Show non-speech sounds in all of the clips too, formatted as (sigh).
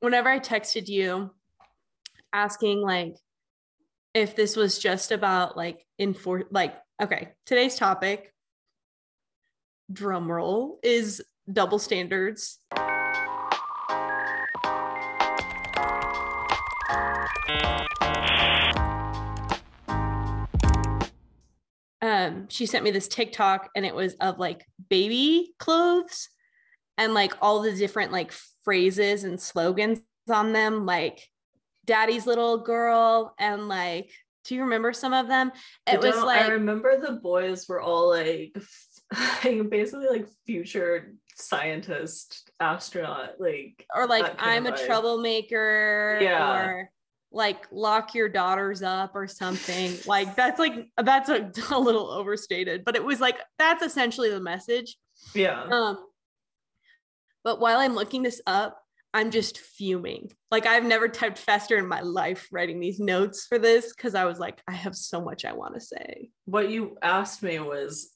whenever I texted you asking like if this was just about like enforce like okay, today's topic drum roll is double standards. Um, she sent me this TikTok and it was of like baby clothes and like all the different like phrases and slogans on them, like daddy's little girl and like do you remember some of them? It was like I remember the boys were all like (laughs) basically like future scientist, astronaut, like or like I'm a vibe. troublemaker Yeah. or like lock your daughters up or something. (laughs) like that's like that's a, (laughs) a little overstated, but it was like that's essentially the message. Yeah. Um but while I'm looking this up, I'm just fuming. Like I've never typed faster in my life writing these notes for this because I was like, I have so much I want to say. what you asked me was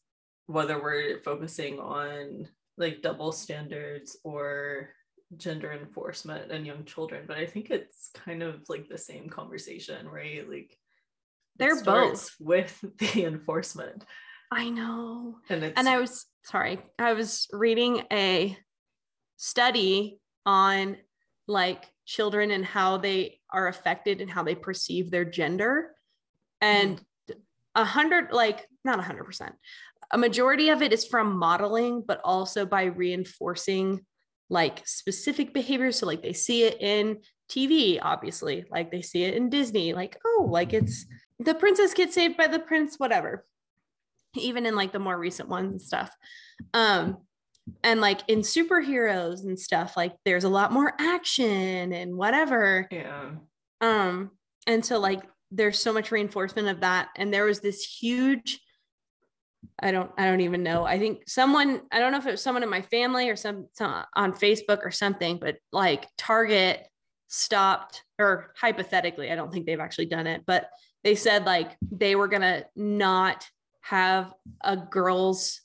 whether we're focusing on like double standards or gender enforcement and young children but i think it's kind of like the same conversation right like They're starts with (laughs) the enforcement I know. and it's and I was sorry, I was reading a study on like children and how they are affected and how they perceive their gender. And a hundred, like not a hundred percent, a majority of it is from modeling, but also by reinforcing like specific behaviors. So like they see it in TV, obviously, like they see it in Disney, like, oh, like it's the princess gets saved by the prince, whatever even in like the more recent ones and stuff. Um, and like in superheroes and stuff, like there's a lot more action and whatever. yeah Um, and so like there's so much reinforcement of that. And there was this huge, I don't, I don't even know. I think someone, I don't know if it was someone in my family or some, some on Facebook or something, but like Target stopped, or hypothetically, I don't think they've actually done it, but they said like they were gonna not have a girls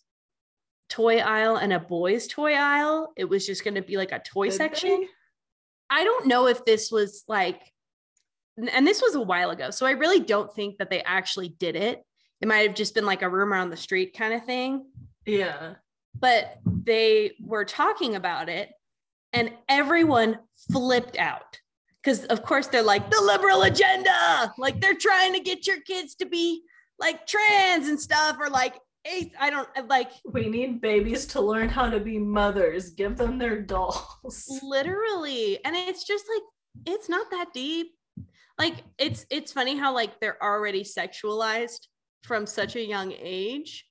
toy aisle and a boys toy aisle. It was just gonna be like a toy section. they? I don't know if this was like, and this was a while ago. So I really don't think that they actually did it. It might have just been like a rumor on the street kind of thing. yeah But they were talking about it and everyone flipped out. Because, of course, they're like the liberal agenda. Like they're trying to get your kids to be like trans and stuff, or like, eight, I don't uh, like we need babies to learn how to be mothers. Give them their dolls. (laughs) Literally. And it's just like it's not that deep. Like it's it's funny how like they're already sexualized from such a young age.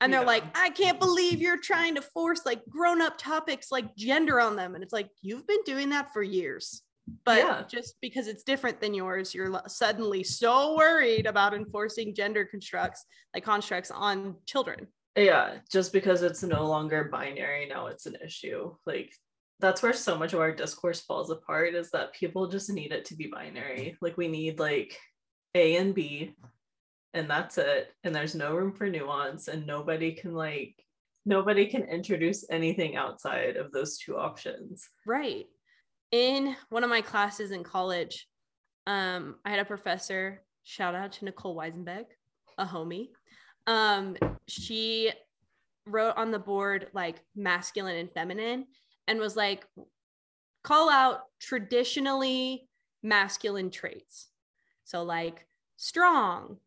And they're Yeah. like i can't believe you're trying to force like grown-up topics like gender on them. And it's like you've been doing that for years but Yeah. just because it's different than yours you're suddenly so worried about enforcing gender constructs like constructs on children. Yeah just because it's no longer binary now it's an issue. Like that's where so much of our discourse falls apart is that people just need it to be binary. Like we need like a and b and that's it. And there's no room for nuance and nobody can like nobody can introduce anything outside of those two options. Right. In one of my classes in college, um, I had a professor, shout out to Nicole Weisenbeck, a homie. Um, she wrote on the board like masculine and feminine and was like, call out traditionally masculine traits. So, like strong,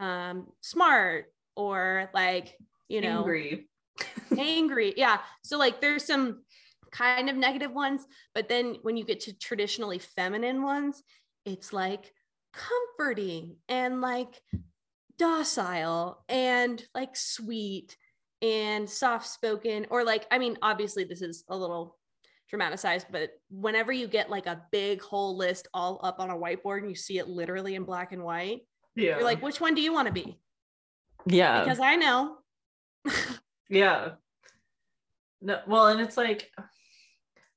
um, smart, or like, you know, angry (laughs) angry. Yeah. So like there's some kind of negative ones, but then when you get to traditionally feminine ones, it's like comforting and like docile and like sweet and soft spoken or like I mean obviously this is a little dramatized but whenever you get like a big whole list all up on a whiteboard and you see it literally in black and white yeah. you're like which one do you want to be? Yeah. Because I know. (laughs) Yeah. No, well, and it's like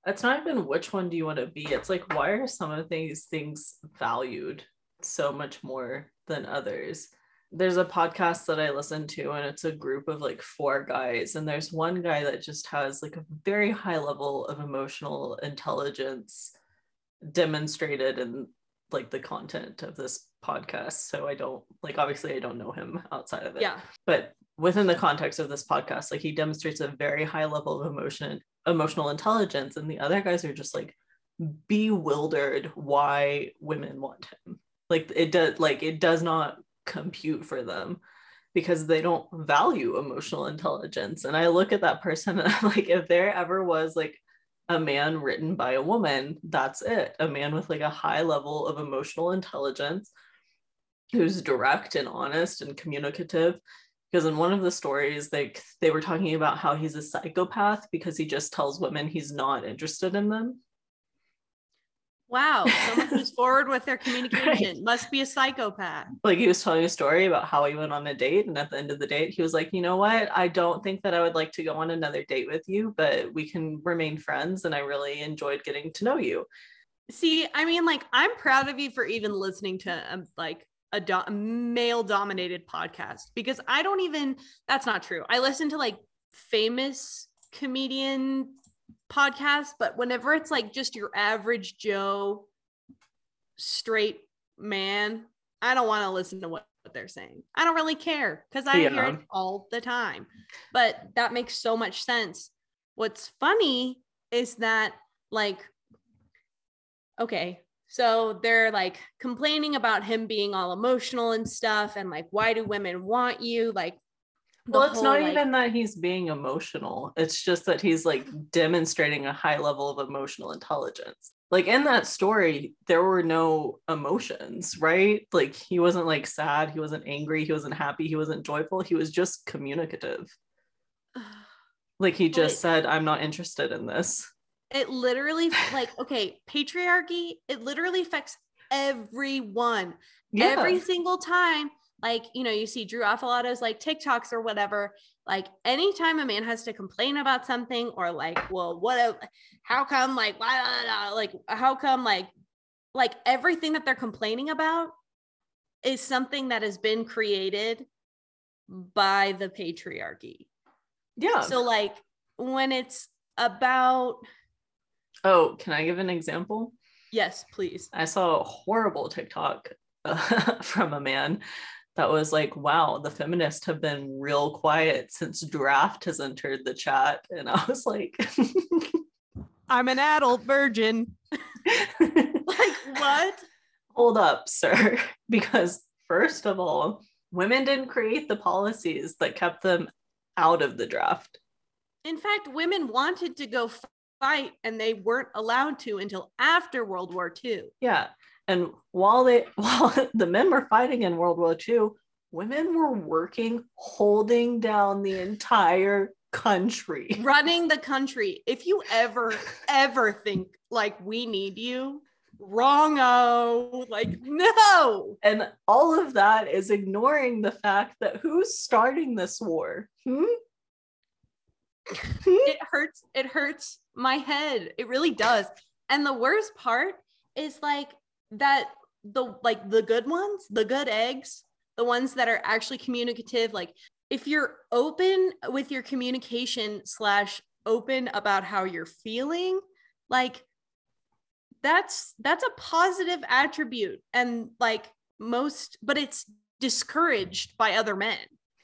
it's not even which one do you want to be. It's like why are some of these things valued so much more than others? There's a podcast that I listen to, and it's a group of like four guys, and there's one guy that just has like a very high level of emotional intelligence demonstrated in like the content of this podcast so i don't like obviously i don't know him outside of it Yeah. but within the context of this podcast like he demonstrates a very high level of emotion emotional intelligence and the other guys are just like bewildered why women want him. Like it does like it does not compute for them because they don't value emotional intelligence. And i look at that person and (laughs) i'm like if there ever was like a man written by a woman that's it. A man with like a high level of emotional intelligence who's direct and honest and communicative because in one of the stories they they were talking about how he's a psychopath because he just tells women he's not interested in them Wow. Someone (laughs) who's forward with their communication must be a psychopath. like he was telling a story about how he went on a date and at the end of the date he was like you know what i don't think that i would like to go on another date with you but we can remain friends and i really enjoyed getting to know you See, I mean, like, I'm proud of you for even listening to um, like a do- male dominated podcast because I don't even, that's not true. I listen to like famous comedian podcasts, but whenever it's like just your average Joe straight man, I don't want to listen to what, what they're saying. I don't really care because I hear it all the time. But that makes so much sense. What's funny is that, like, okay, so they're like complaining about him being all emotional and stuff, and like, why do women want you? Like, well it's whole, not like- even that he's being emotional. It's just that he's like demonstrating a high level of emotional intelligence. Like in that story there were no emotions right? Like he wasn't like sad. He wasn't angry. He wasn't happy. He wasn't joyful. He was just communicative. (sighs) Like he just But- said i'm not interested in this it literally like okay patriarchy it literally affects everyone. Every single time like you know you see Drew Afualo's like tiktoks or whatever like anytime a man has to complain about something or like well what a- how come like blah, blah, blah, like how come like like everything that they're complaining about is something that has been created by the patriarchy. Yeah. So like when it's about oh can i give an example yes please I saw a horrible TikTok uh, (laughs) from a man that was like, wow, the feminists have been real quiet since draft has entered the chat. And I was like, (laughs) i'm an adult virgin (laughs) like what hold up, sir. Because, first of all, women didn't create the policies that kept them out of the draft. In fact, women wanted to go fight and they weren't allowed to until after World War II. Yeah. And while they (laughs) while the men were fighting in World War II, women were working, holding down the entire country. (laughs) Running the country. If you ever, ever think like we need you, wrongo. Like, no. And all of that is ignoring the fact that who's starting this war? Hmm? It hurts. It hurts my head. It really does. And the worst part is like that the like the good ones, the good eggs, the ones that are actually communicative, like if you're open with your communication slash open about how you're feeling, like that's that's a positive attribute and like most but it's discouraged by other men.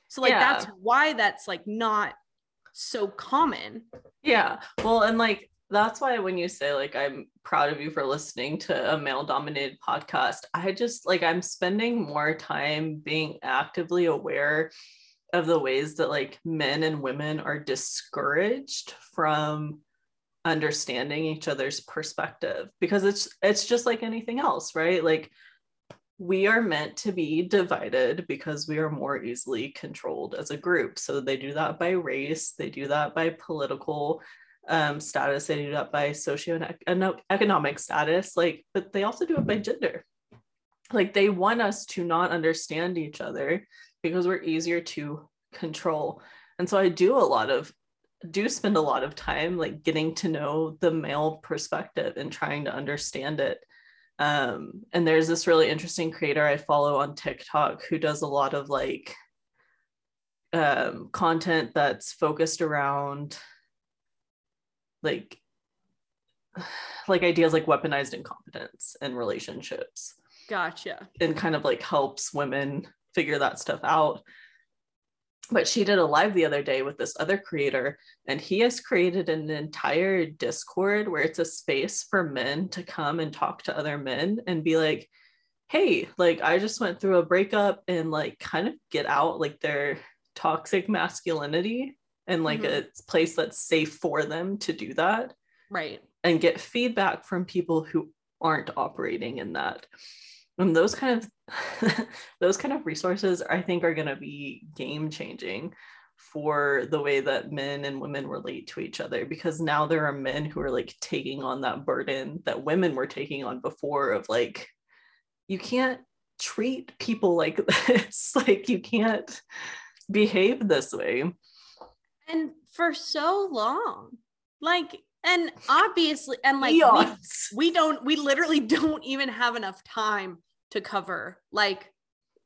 So like Yeah. that's why that's like not so common. Yeah. Well, and like that's why when you say like I'm proud of you for listening to a male dominated podcast, I just like I'm spending more time being actively aware of the ways that like men and women are discouraged from understanding each other's perspective because it's it's just like anything else, right? Like we are meant to be divided because we are more easily controlled as a group. So they do that by race, they do that by political um, status, they do that by socioeconomic status, like, but they also do it by gender. Like they want us to not understand each other because we're easier to control. And so I do a lot of do spend a lot of time like getting to know the male perspective and trying to understand it um and there's this really interesting creator i follow on tiktok who does a lot of like um content that's focused around like (sighs) like ideas like weaponized incompetence in relationships Gotcha. and kind of like helps women figure that stuff out. But she did a live the other day with this other creator, and he has created an entire Discord where it's a space for men to come and talk to other men and be like, hey, like I just went through a breakup and like kind of get out like their toxic masculinity and like Mhm. a place that's safe for them to do that Right. and get feedback from people who aren't operating in that and those kind of (laughs) those kind of resources i think are going to be game changing for the way that men and women relate to each other because now there are men who are like taking on that burden that women were taking on before of like you can't treat people like (laughs) this. Like you can't behave this way. And for so long, like, and obviously, and like, we, we don't, we literally (laughs) don't even have enough time to cover. Like,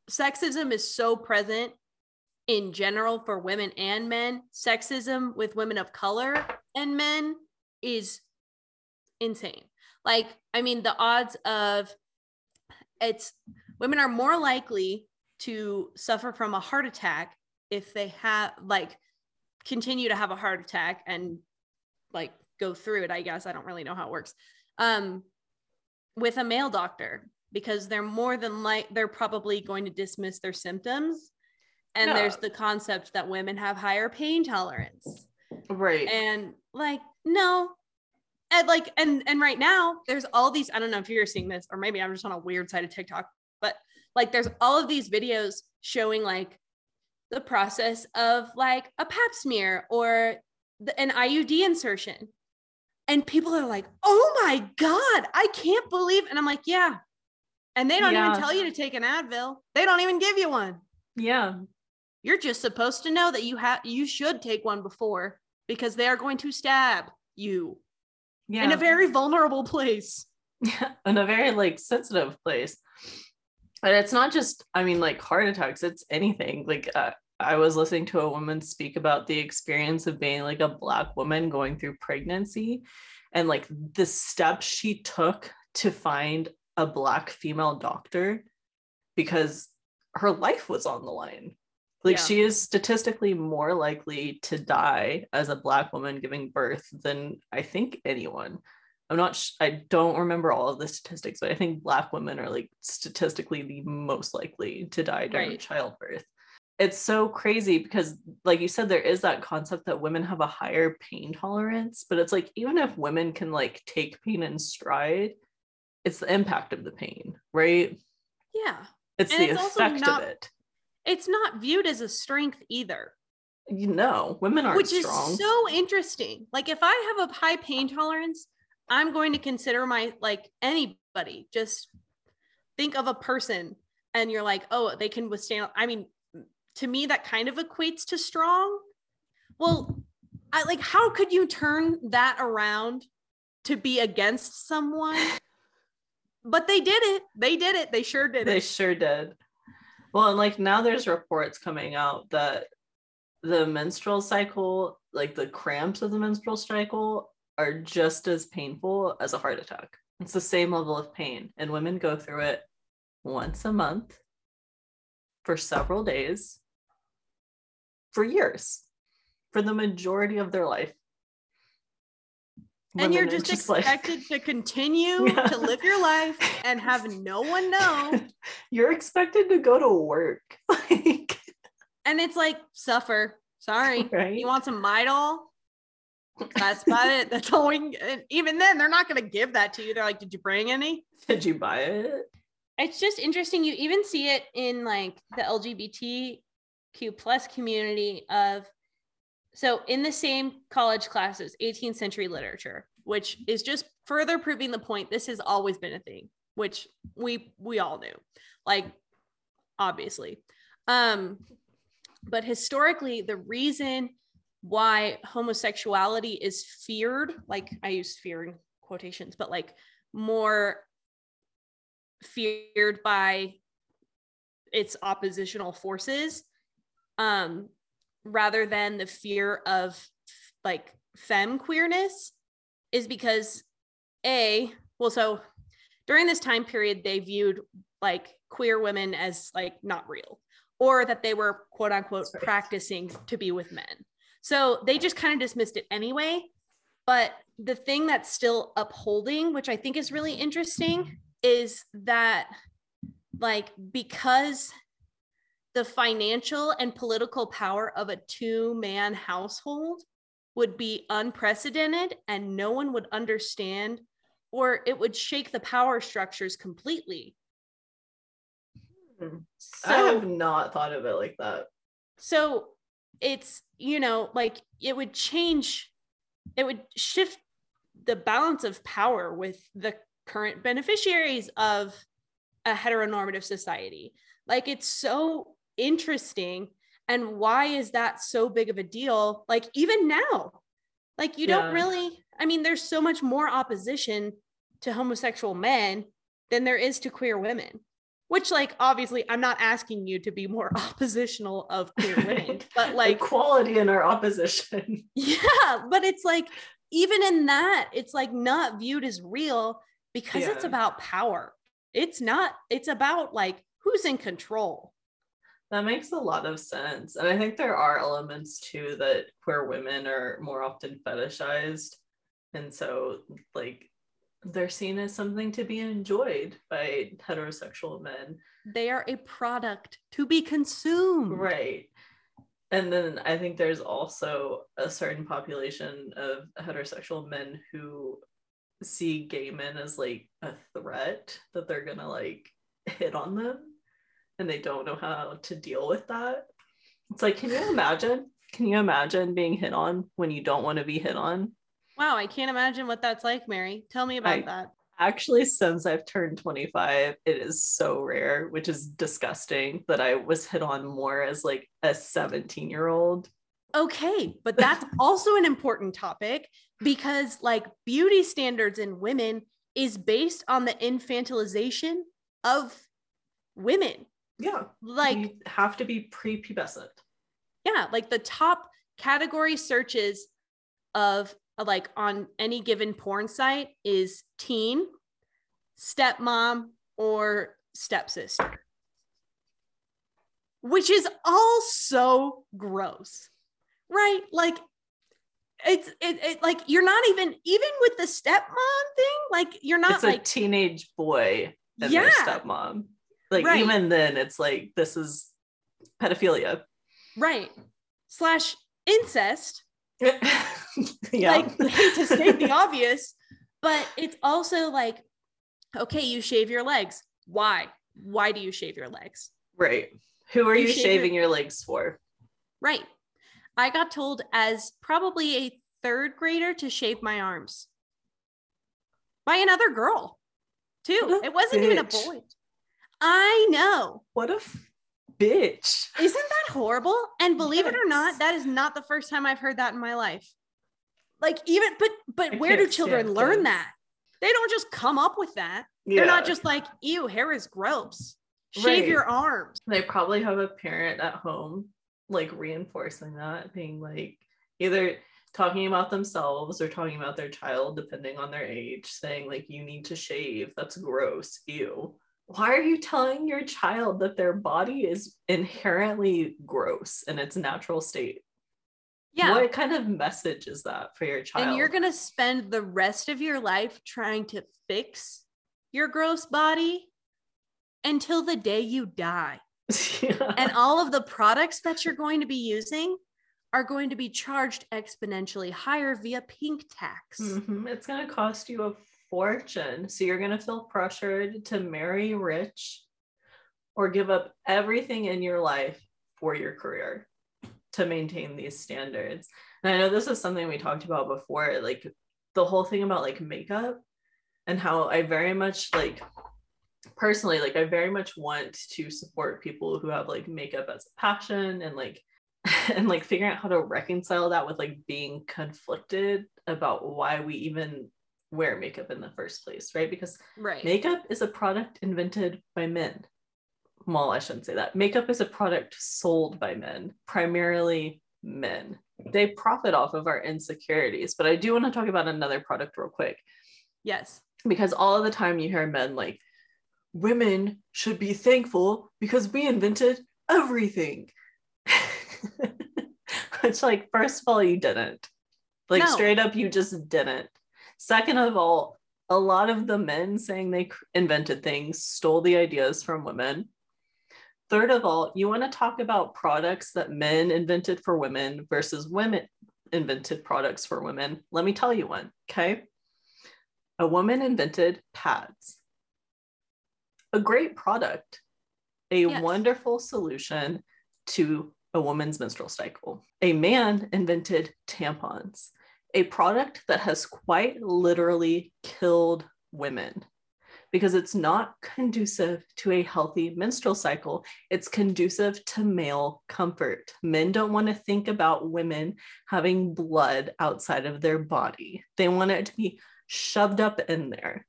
sexism is so present in general for women and men. Sexism with women of color and men is insane. Like, I mean, the odds of it's women are more likely to suffer from a heart attack if they have like continue to have a heart attack and like go through it i guess i don't really know how it works um with a male doctor because they're more than like they're probably going to dismiss their symptoms. And there's the concept that women have higher pain tolerance. Right. And like no. And like and and right now there's all these i don't know if you're seeing this or maybe i'm just on a weird side of tiktok but like there's all of these videos showing like the process of like a pap smear or the, an iud insertion. And people are like oh my god i can't believe and i'm like yeah and they don't Yeah. even tell you to take an advil they don't even give you one yeah you're just supposed to know that you have you should take one before because they are going to stab you yeah in a very vulnerable place. Yeah, (laughs) in a very like sensitive place. And it's not just, I mean, like heart attacks, it's anything. Like, uh, I was listening to a woman speak about the experience of being like a Black woman going through pregnancy and like the steps she took to find a Black female doctor because her life was on the line. Like, Yeah. she is statistically more likely to die as a Black woman giving birth than I think anyone. I'm not, sh- I don't remember all of the statistics, but I think Black women are like statistically the most likely to die during Right. childbirth. It's so crazy because, like you said, there is that concept that women have a higher pain tolerance, but it's like even if women can like take pain in stride, it's the impact of the pain, right? Yeah. It's And the it's effect not- of it. It's not viewed as a strength either, You know, women aren't which strong. is so interesting. Like if I have a high pain tolerance, I'm going to consider my like anybody. Just think of a person and you're like, "Oh, they can withstand." I mean, to me that kind of equates to strong. Well, I like how could you turn that around to be against someone? But they did it. They did it. They sure did They it. sure did. Well, and like now there's reports coming out that the menstrual cycle, like the cramps of the menstrual cycle, are just as painful as a heart attack. It's the same level of pain. And women go through it once a month for several days for years, for the majority of their life. And you're just, like- expected to continue (laughs) Yeah. to live your life and have (laughs) no one know. You're expected to go to work. (laughs) Like, And it's like, suffer. Sorry. right? You want some Midol? That's about it. That's all we can. And even then, they're not going to give that to you. They're like, did you bring any? Did you buy it? It's just interesting. You even see it in like the LGBTQ plus community of, so in the same college classes, 18th century literature, which is just further proving the point. This has always been a thing, which we we all knew, like obviously. Um, but historically, the reason why homosexuality is feared, like I use fear in quotations, but like more feared by its oppositional forces, um, rather than the fear of like femme queerness, is because a well so during this time period they viewed like queer women as like not real or that they were quote unquote right. practicing to be with men so they just kind of dismissed it anyway but the thing that's still upholding which i think is really interesting is that like because the financial and political power of a two man household would be unprecedented and no one would understand or it would shake the power structures completely. Hmm. So, I have not thought of it like that. So it's, you know, like it would change, it would shift the balance of power with the current beneficiaries of a heteronormative society. Like it's so interesting. And why is that so big of a deal? Like even now, like you yeah. don't really I mean, there's so much more opposition to homosexual men than there is to queer women. Which, like, obviously, I'm not asking you to be more (laughs) oppositional of queer women, (laughs) but like equality in our opposition. (laughs) Yeah, but it's like even in that, it's like not viewed as real because yeah. it's about power. It's not. It's about like who's in control. That makes a lot of sense. And I think there are elements too that queer women are more often fetishized. And so, like, they're seen as something to be enjoyed by heterosexual men. They are a product to be consumed. Right. And then I think there's also a certain population of heterosexual men who see gay men as like a threat that they're gonna like hit on them and they don't know how to deal with that. It's like, can you imagine? Can you imagine being hit on when you don't want to be hit on? Wow, I can't imagine what that's like, Mary. Tell me about I, that. Actually, since I've turned 25, it is so rare, which is disgusting that I was hit on more as like a 17 year old. Okay, but that's (laughs) also an important topic because like beauty standards in women is based on the infantilization of women. Yeah. Like you have to be prepubescent. Yeah, like the top category searches of like on any given porn site is teen, stepmom, or stepsister. Which is all so gross. Right? Like it's it, it like you're not even even with the stepmom thing, like you're not it's like a teenage boy and yeah. their stepmom like right. even then it's like this is pedophilia. Right. Slash incest. (laughs) Yeah. Like (laughs) hate to state the obvious but it's also like okay you shave your legs. Why? Why do you shave your legs? Right. Who are you, you shaving your-, your legs for? Right. I got told as probably a third grader to shave my arms. By another girl too. It wasn't bitch. even a boy I know. What a f- bitch. (laughs) Isn't that horrible? And believe yes. it or not, that is not the first time I've heard that in my life. Like even but but I where do children learn kids. that? They don't just come up with that. Yeah. They're not just like, ew, hair is gross. Shave right. your arms. They probably have a parent at home like reinforcing that, being like either talking about themselves or talking about their child, depending on their age, saying like you need to shave. That's gross. Ew why are you telling your child that their body is inherently gross in its natural state? Yeah. What kind of message is that for your child? And you're going to spend the rest of your life trying to fix your gross body until the day you die. (laughs) yeah. And all of the products that you're going to be using are going to be charged exponentially higher via pink tax. Mm-hmm. It's going to cost you a fortune. So you're going to feel pressured to marry rich or give up everything in your life for your career to maintain these standards. And I know this is something we talked about before, like the whole thing about like makeup and how I very much like personally, like I very much want to support people who have like makeup as a passion and like (laughs) and like figuring out how to reconcile that with like being conflicted about why we even wear makeup in the first place, right? Because right. makeup is a product invented by men. Well, I shouldn't say that. Makeup is a product sold by men, primarily men. They profit off of our insecurities. But I do want to talk about another product real quick. Yes. Because all of the time you hear men like, women should be thankful because we invented everything. (laughs) Which, like, first of all, you didn't. Like, No. straight up, you just didn't. Second of all, a lot of the men saying they invented things stole the ideas from women. Third of all, you want to talk about products that men invented for women versus women invented products for women. Let me tell you one, okay? A woman invented pads. A great product, a Yes. wonderful solution to a woman's menstrual cycle. A man invented tampons, a product that has quite literally killed women because it's not conducive to a healthy menstrual cycle. It's conducive to male comfort. Men don't want to think about women having blood outside of their body, they want it to be shoved up in there.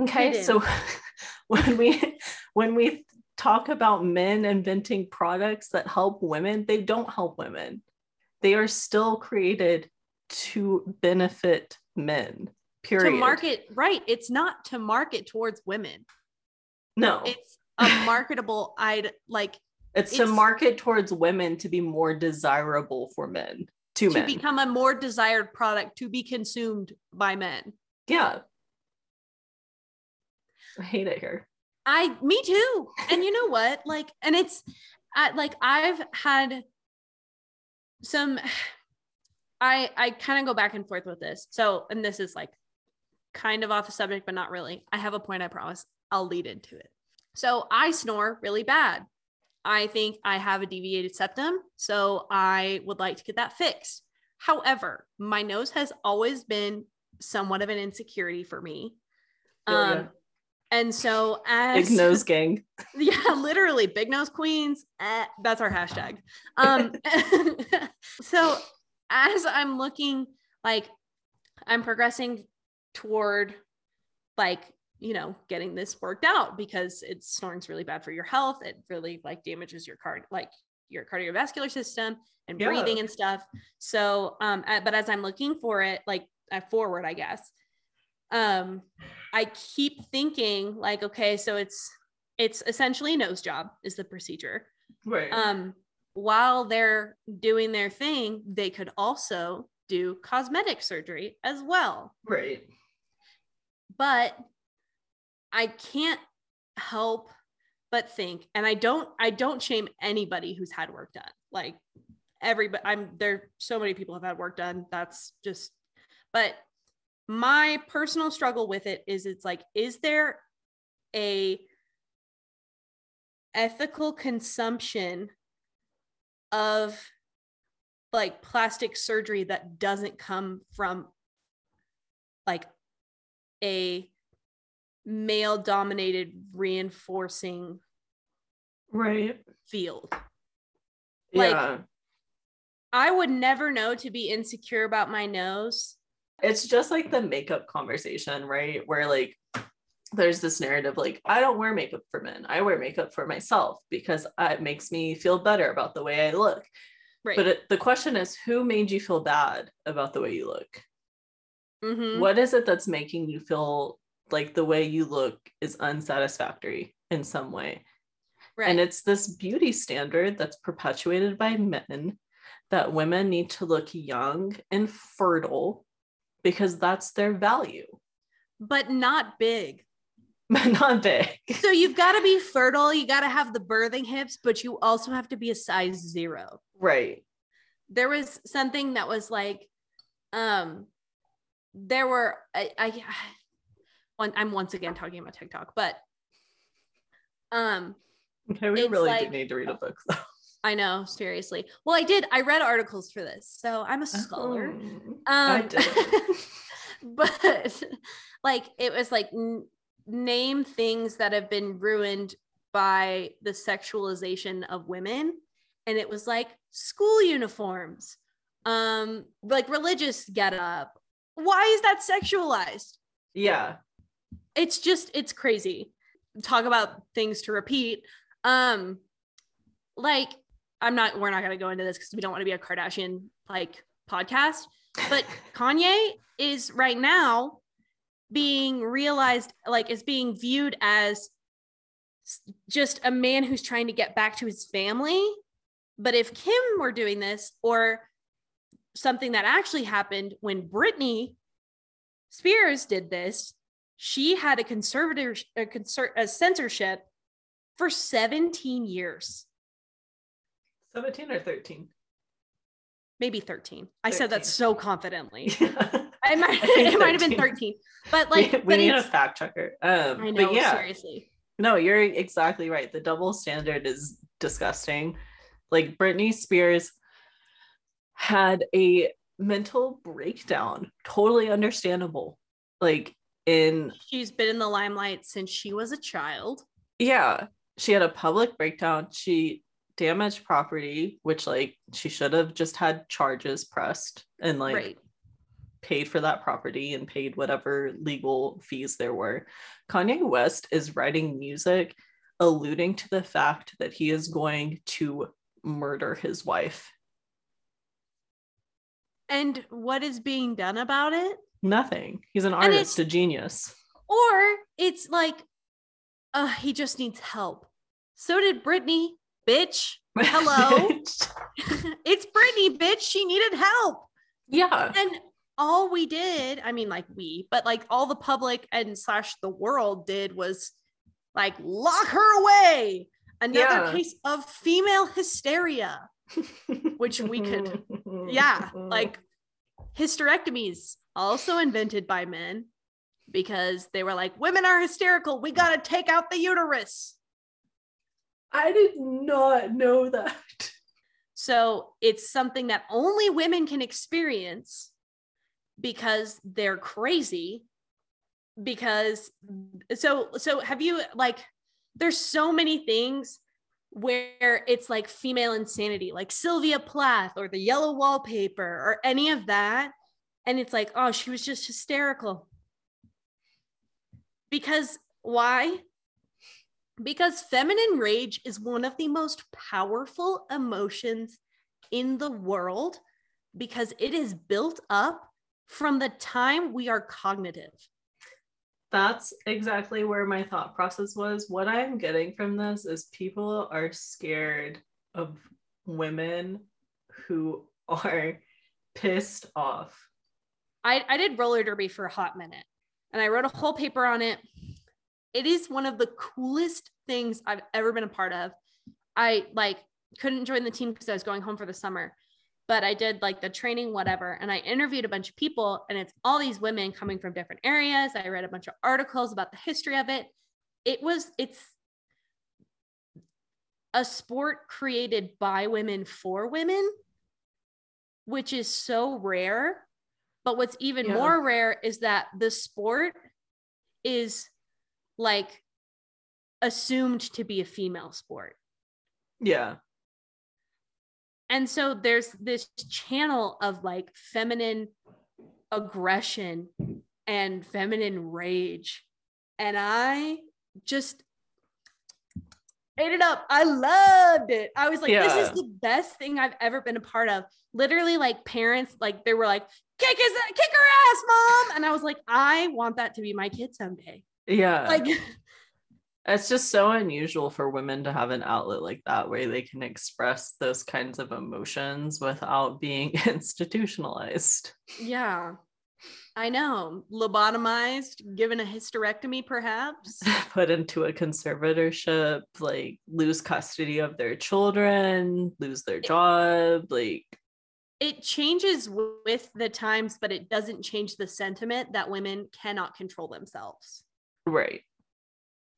Okay, so (laughs) when we when we talk about men inventing products that help women, they don't help women. They are still created to benefit men. Period. To market, right. It's not to market towards women. No, It's a (laughs) marketable I'd like it's, to market towards women to be more desirable for men. To, to men. become a more desired product to be consumed by men. yeah. I hate it here. I me too. And you know what? Like, and it's I, like I've had some I I kind of go back and forth with this. So, and this is like kind of off the subject, but not really. I have a point, I promise. I'll lead into it. So I snore really bad. I think I have a deviated septum, so I would like to get that fixed. However, my nose has always been somewhat of an insecurity for me. Um, and so as Big nose gang. (laughs) yeah, literally big nose queens. eh, that's our hashtag. (laughs) Um, (laughs) so as I'm looking, like I'm progressing toward like, you know, getting this worked out because it's snoring's really bad for your health. It really like damages your card, like your cardiovascular system and Yeah. breathing and stuff. So, um, but as I'm looking for it, like uh, forward, I guess, um, I keep thinking like, okay, so it's it's essentially a nose job is the procedure. Right. Um, while they're doing their thing, they could also do cosmetic surgery as well. right. But I can't help but think, and I don't I don't shame anybody who's had work done. Like everybody, I'm there. So many people have had work done. That's just, but my personal struggle with it is it's like, is there a ethical consumption of like plastic surgery that doesn't come from like a male dominated reinforcing Right. field. Like- yeah. I would never know to be insecure about my nose. it's just like the makeup conversation, right? Where like there's this narrative like I don't wear makeup for men. I wear makeup for myself because it makes me feel better about the way I look. Right. But it, the question is who made you feel bad about the way you look? Mhm. What is it that's making you feel like the way you look is unsatisfactory in some way? right. And it's this beauty standard that's perpetuated by men that women need to look young and fertile because that's their value, but not big. But not big. So you've got to be fertile. You got to have the birthing hips, but you also have to be a size zero. Right. There was something that was like, um, there were I, I one, I'm once again talking about TikTok, but um, Okay, (laughs) we really like- do need to read a book though. (laughs) I know seriously. Well, I did. I read articles for this, so I'm a scholar. Oh, I Um, didn't. (laughs) but like it was like n- name things that have been ruined by the sexualization of women. And it was like school uniforms um like religious get up why is that sexualized? Yeah. it's just it's crazy. Talk about things to repeat. Um like i'm not we're not going to go into this because we don't want to be a kardashian like podcast but (laughs) kanye is right now being realized like is being viewed as just a man who's trying to get back to his family. But if Kim were doing this, or something that actually happened when Britney Spears did this, she had a conservative a, conser- a censorship for 17 years, 17 or 13? maybe 13. I said that so confidently. Yeah. (laughs) (laughs) I might, I it might have been 13. 13. But like, we, we but need a fact checker. Um, I know, but yeah, seriously. no, you're exactly right. The double standard is disgusting. Like Britney Spears had a mental breakdown, totally understandable. Like in She's been in the limelight since she was a child. yeah, she had a public breakdown. She damaged property, which like she should have just had charges pressed and like right. Paid for that property and paid whatever legal fees there were. Kanye West is writing music alluding to the fact that he is going to murder his wife. And what is being done about it? Nothing. He's an artist, a genius. Or it's like, uh, he just needs help. So did Britney, bitch. (laughs) Hello? (laughs) it's Britney, bitch. She needed help. yeah. And all we did, I mean, like we, but like all the public and slash the world did was like lock her away. Another Yeah. case of female hysteria. Which we could- (laughs) Yeah, like hysterectomies also invented by men because they were like, women are hysterical. We got to take out the uterus. I did not know that. So it's something that only women can experience because they're crazy. Because so so have you like there's so many things where it's like female insanity, like Sylvia Plath or the yellow wallpaper or any of that. And it's like, oh, she was just hysterical. Because why? Because feminine rage is one of the most powerful emotions in the world because it is built up from the time we are cognitive. That's exactly where my thought process was. What I'm getting from this is people are scared of women who are pissed off. I, I did roller derby for a hot minute and I wrote a whole paper on it. It is one of the coolest things I've ever been a part of. I like couldn't join the team because I was going home for the summer, but I did like the training, whatever. And I interviewed a bunch of people, and it's all these women coming from different areas. I read a bunch of articles about the history of it. It was, it's a sport created by women for women, which is so rare. But what's even Yeah. more rare is that the sport is like assumed to be a female sport. Yeah. And so there's this channel of like feminine aggression and feminine rage. And I just ate it up. I loved it. I was like, this is the best thing I've ever been a part of. Literally, like parents, like they were like, kick his kick her ass, mom. And I was like, I want that to be my kid someday. Yeah. Like it's just so unusual for women to have an outlet like that where they can express those kinds of emotions without being (laughs) institutionalized. Yeah, I know. Lobotomized, given a hysterectomy, perhaps. (laughs) Put into a conservatorship, like lose custody of their children, lose their job, like It changes with the times, but it doesn't change the sentiment that women cannot control themselves. Right.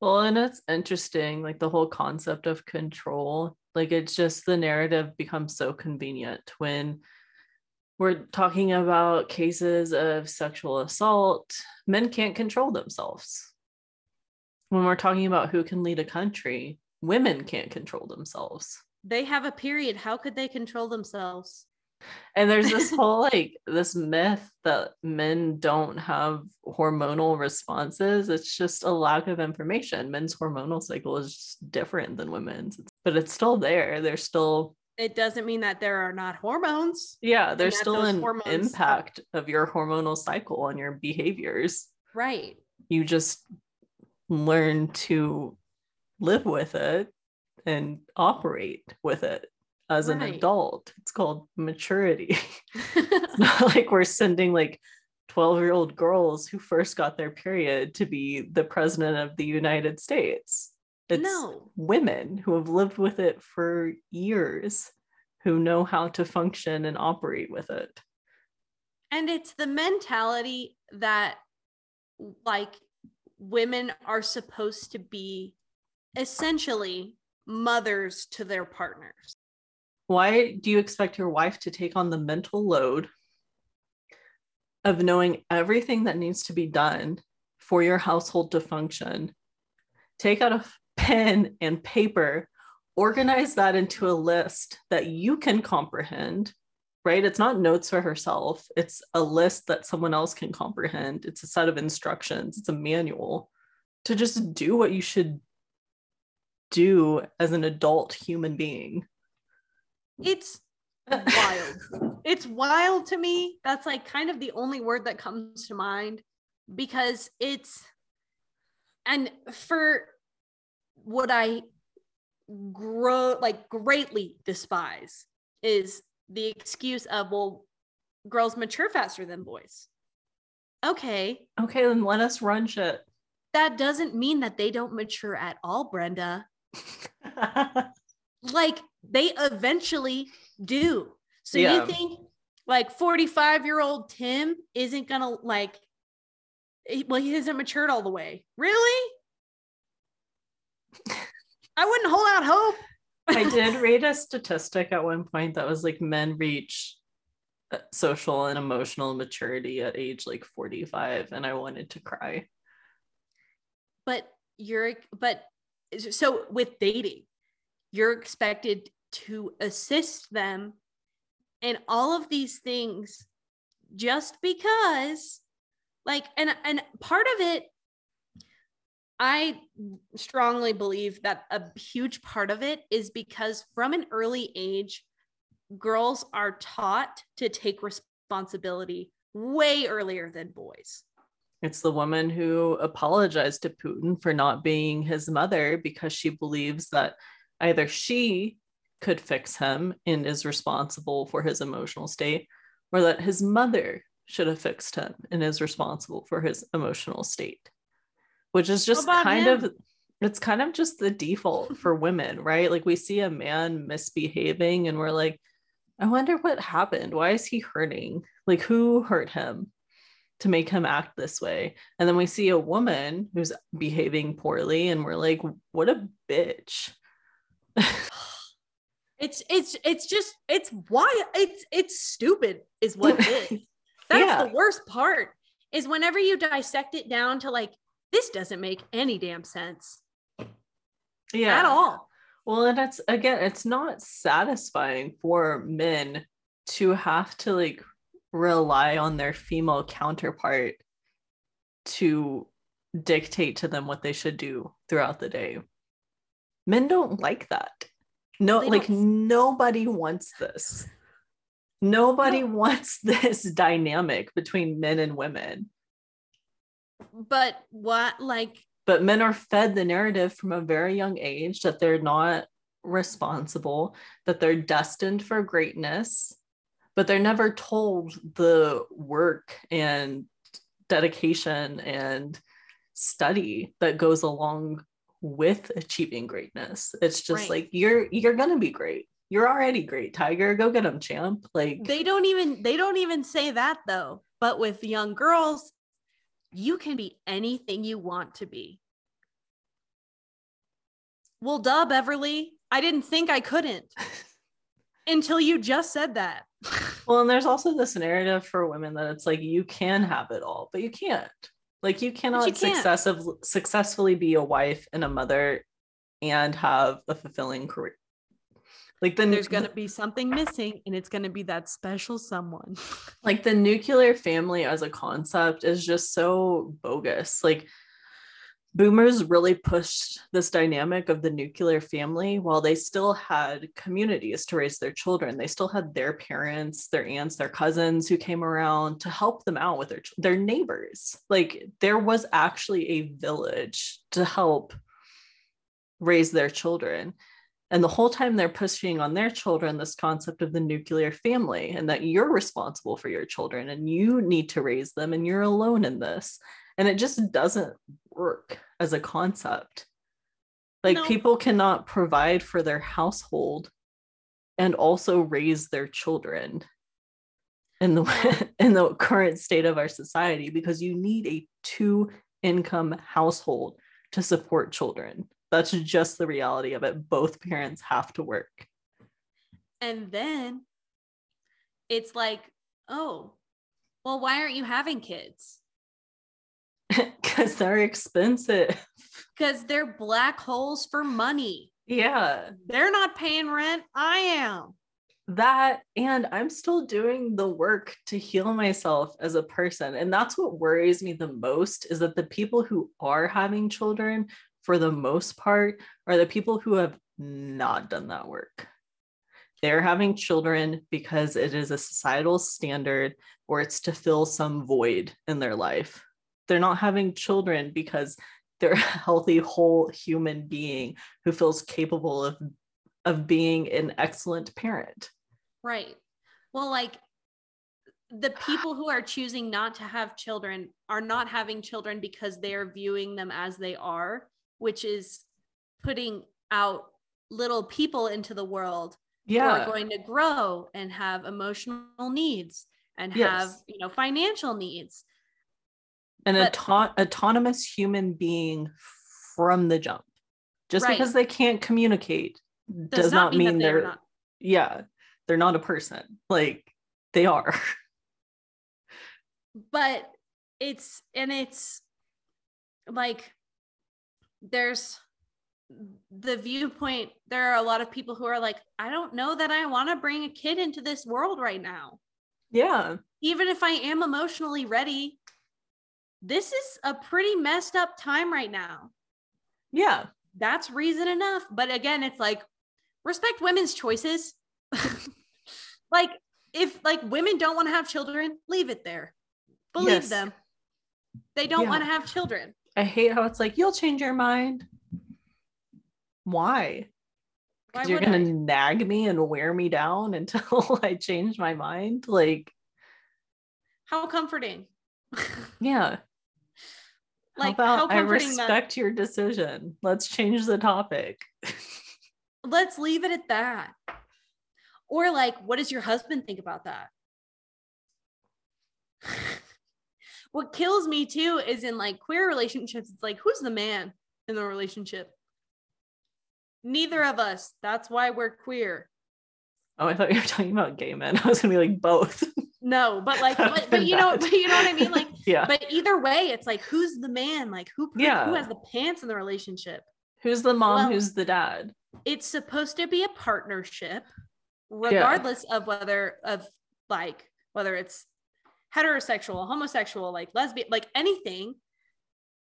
Well, and it's interesting, like the whole concept of control. Like it's just the narrative becomes so convenient when we're talking about cases of sexual assault. Men can't control themselves. When we're talking about who can lead a country, women can't control themselves. They have a period. How could they control themselves? And there's this whole like this myth that men don't have hormonal responses. It's just a lack of information. Men's hormonal cycle is just different than women's, but it's still there. There's still It doesn't mean that there are not hormones. yeah, there's still an are- impact of your hormonal cycle on your behaviors. Right. You just learn to live with it and operate with it as an adult. It's called maturity. (laughs) it's (laughs) not like we're sending like 12 year old girls who first got their period to be the president of the United States. It's no. women who have lived with it for years who know how to function and operate with it. And it's the mentality that like women are supposed to be essentially mothers to their partners. Why do you expect your wife to take on the mental load of knowing everything that needs to be done for your household to function? Take out a pen and paper, organize that into a list that you can comprehend, right? It's not notes for herself, it's a list that someone else can comprehend. It's a set of instructions, it's a manual to just do what you should do as an adult human being. It's wild. (laughs) it's wild to me. That's like kind of the only word that comes to mind because it's and for what I grow like greatly despise is the excuse of well girls mature faster than boys. Okay, Okay, then let us run shit. that doesn't mean that they don't mature at all, Brenda. (laughs) like they eventually do. So Yeah. you think like 45 year old Tim isn't gonna like, well, he hasn't matured all the way. Really? (laughs) I wouldn't hold out hope. I (laughs) did read a statistic at one point that was like men reach uh, social and emotional maturity at age like 45 and I wanted to cry. But you're, but so with dating, you're expected to assist them in all of these things just because like and and part of it i strongly believe that a huge part of it is because from an early age girls are taught to take responsibility way earlier than boys. It's the woman who apologized to Putin for not being his mother because she believes that either she could fix him and is responsible for his emotional state, or that his mother should have fixed him and is responsible for his emotional state. Which is just kind him? of it's kind of just the default for women, right? Like we see a man misbehaving and we're like, I wonder what happened. Why is he hurting? Like who hurt him? to make him act this way. And then we see a woman who's behaving poorly and we're like, what a bitch. (laughs) it's it's it's just it's why it's it's stupid is what it is (laughs) that's Yeah. the worst part is whenever you dissect it down to like this doesn't make any damn sense Yeah. at all Well, and it's again, it's not satisfying for men to have to like rely on their female counterpart to dictate to them what they should do throughout the day. Men don't like that. No, They like don't- nobody wants this. Nobody No. wants (laughs) this dynamic between men and women. but what like but men are fed the narrative from a very young age that they're not responsible, that they're destined for greatness, but they're never told the work and dedication and study that goes along with achieving greatness. It's just Right. like you're you're gonna be great. You're already great, Tiger. Go get him, champ. Like they don't even they don't even say that though but with young girls you can be anything you want to be well duh beverly i didn't think i couldn't (laughs) until you just said that Well, and there's also this narrative for women that it's like you can have it all, but you can't. Like you cannot can't. successive, successfully be a wife and a mother and have a fulfilling career. Like the there's going to be something missing and it's going to be that special someone (laughs) like the nuclear family as a concept is just so bogus. Like boomers really pushed this dynamic of the nuclear family while they still had communities to raise their children. They still had their parents their aunts their cousins who came around to help them out with their their neighbors. Like there was actually a village to help raise their children. And the whole time they're pushing on their children this concept of the nuclear family and that you're responsible for your children and you need to raise them and you're alone in this. And it just doesn't work as a concept. Like no. people cannot provide for their household and also raise their children in the (laughs) in the current state of our society because you need a two income household to support children. That's just the reality of it. Both parents have to work. And then it's like oh well why aren't you having kids (laughs) because they're expensive. Because they're black holes for money. Yeah. They're not paying rent. I am. That, and I'm still doing the work to heal myself as a person. And that's what worries me the most is that the people who are having children, for the most part, are the people who have not done that work. They're having children because it is a societal standard or it's to fill some void in their life they're not having children because they're (laughs) a healthy whole human being who feels capable of of being an excellent parent. Right. Well like the people who are choosing not to have children are not having children because they are viewing them as they are which is putting out little people into the world yeah who are going to grow and have emotional needs and yes. have you know financial needs an but, auto- autonomous human being from the jump. Just right. because they can't communicate does, does not, not, mean, mean they're, they're not. yeah, they're not a person. Like they are. (laughs) But it's and it's like there's the viewpoint there are a lot of people who are like i don't know that i want to bring a kid into this world right now yeah even if i am emotionally ready this is a pretty messed up time right now. Yeah. That's reason enough. But again, it's like respect women's choices. (laughs) like if like women don't want to have children, leave it there. Believe yes. them. They don't yeah. want to have children. I hate how it's like you'll change your mind. Why? Because you're gonna I? nag me and wear me down (laughs) until I change my mind. Like how comforting. (laughs) yeah. Like how, about how I respect that... your decision. Let's change the topic. (laughs) Let's leave it at that. Or like, what does your husband think about that? (laughs) what kills me too is in like queer relationships, it's like, who's the man in the relationship? Neither of us. That's why we're queer. Oh, I thought you were talking about gay men. (laughs) I was gonna be like both. No, but like, (laughs) but, but you know, but you know what I mean? Like, (laughs) yeah. But either way, it's like, who's the man? Like, who? Yeah. Who has the pants in the relationship? Who's the mom? Well, who's the dad? It's supposed to be a partnership, regardless yeah. of whether of like whether it's heterosexual, homosexual, like lesbian, like anything.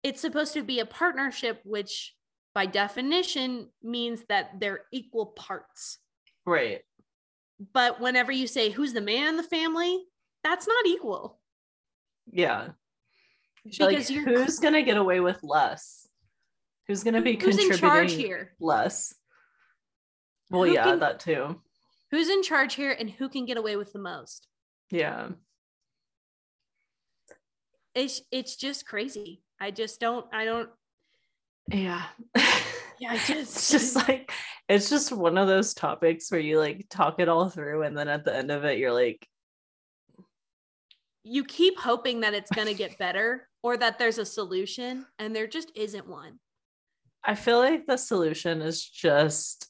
It's supposed to be a partnership, which by definition means that they're equal parts. Right. But whenever you say who's the man in the family, that's not equal. Yeah. Because like, who's gonna get away with less? Who's gonna be who's contributing in charge here? less? Well, who yeah, can, that too. Who's in charge here and who can get away with the most? Yeah. It's it's just crazy. I just don't I don't yeah. (laughs) yeah, I just it's just like it's just one of those topics where you like talk it all through and then at the end of it you're like you keep hoping that it's going to get (laughs) better or that there's a solution and there just isn't one. I feel like the solution is just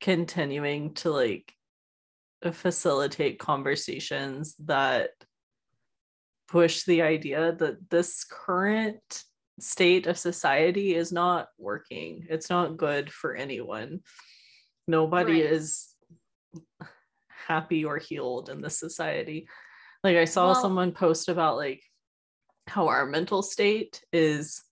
continuing to like facilitate conversations that push the idea that this current state of society is not working. It's not good for anyone. Nobody right. is happy or healed in this society. Like I saw well, someone post about like how our mental state is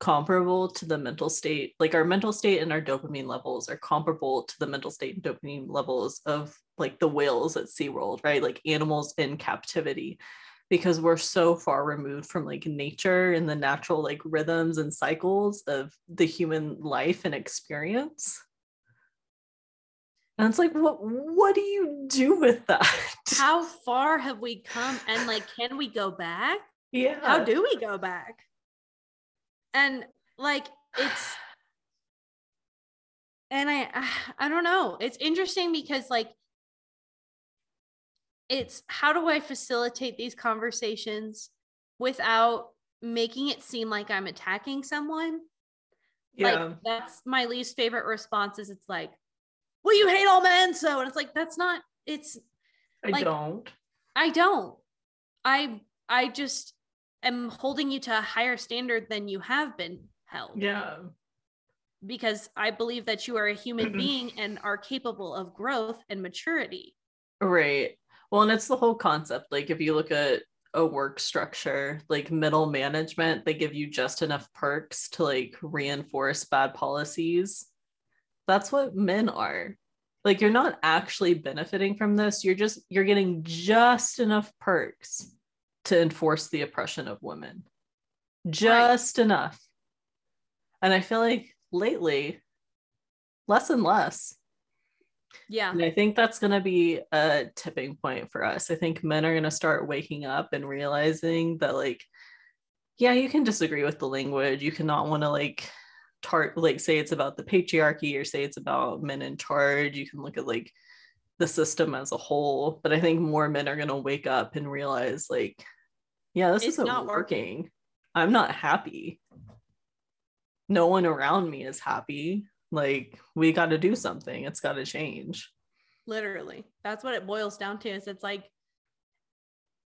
comparable to the mental state like our mental state and our dopamine levels are comparable to the mental state and dopamine levels of like the whales at SeaWorld, right? Like animals in captivity because we're so far removed from like nature and the natural like rhythms and cycles of the human life and experience. And it's like, what what do you do with that? How far have we come? And like, can we go back? Yeah. How do we go back? And like it's (sighs) and I (sighs) I don't know. It's interesting because like it's how do I facilitate these conversations without making it seem like I'm attacking someone? Yeah. Like that's my least favorite response is it's like, well, you hate all men, so and it's like that's not it's I like, don't. I don't. I I just am holding you to a higher standard than you have been held. Yeah. Because I believe that you are a human being and are capable of growth and maturity. Right. Well, and it's the whole concept. Like if you look at a work structure, like middle management, they give you just enough perks to like reinforce bad policies. That's what men are. Like you're not actually benefiting from this. You're just you're getting just enough perks to enforce the oppression of women. Just right. enough. And I feel like lately less and less yeah. And I think that's going to be a tipping point for us. I think men are going to start waking up and realizing that, like, yeah, you can disagree with the language. You cannot want to, like, tart, like, say it's about the patriarchy or say it's about men in charge. You can look at, like, the system as a whole. But I think more men are going to wake up and realize, like, yeah, this it's isn't not working. working. I'm not happy. No one around me is happy like we got to do something. It's got to change. Literally. That's what it boils down to is it's like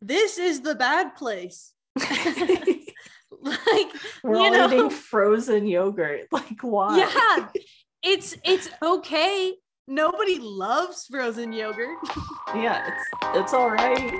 this is the bad place. (laughs) Like we're all know, eating frozen yogurt. (laughs) Like why? Yeah. It's it's okay. Nobody loves frozen yogurt. Yeah it's it's all right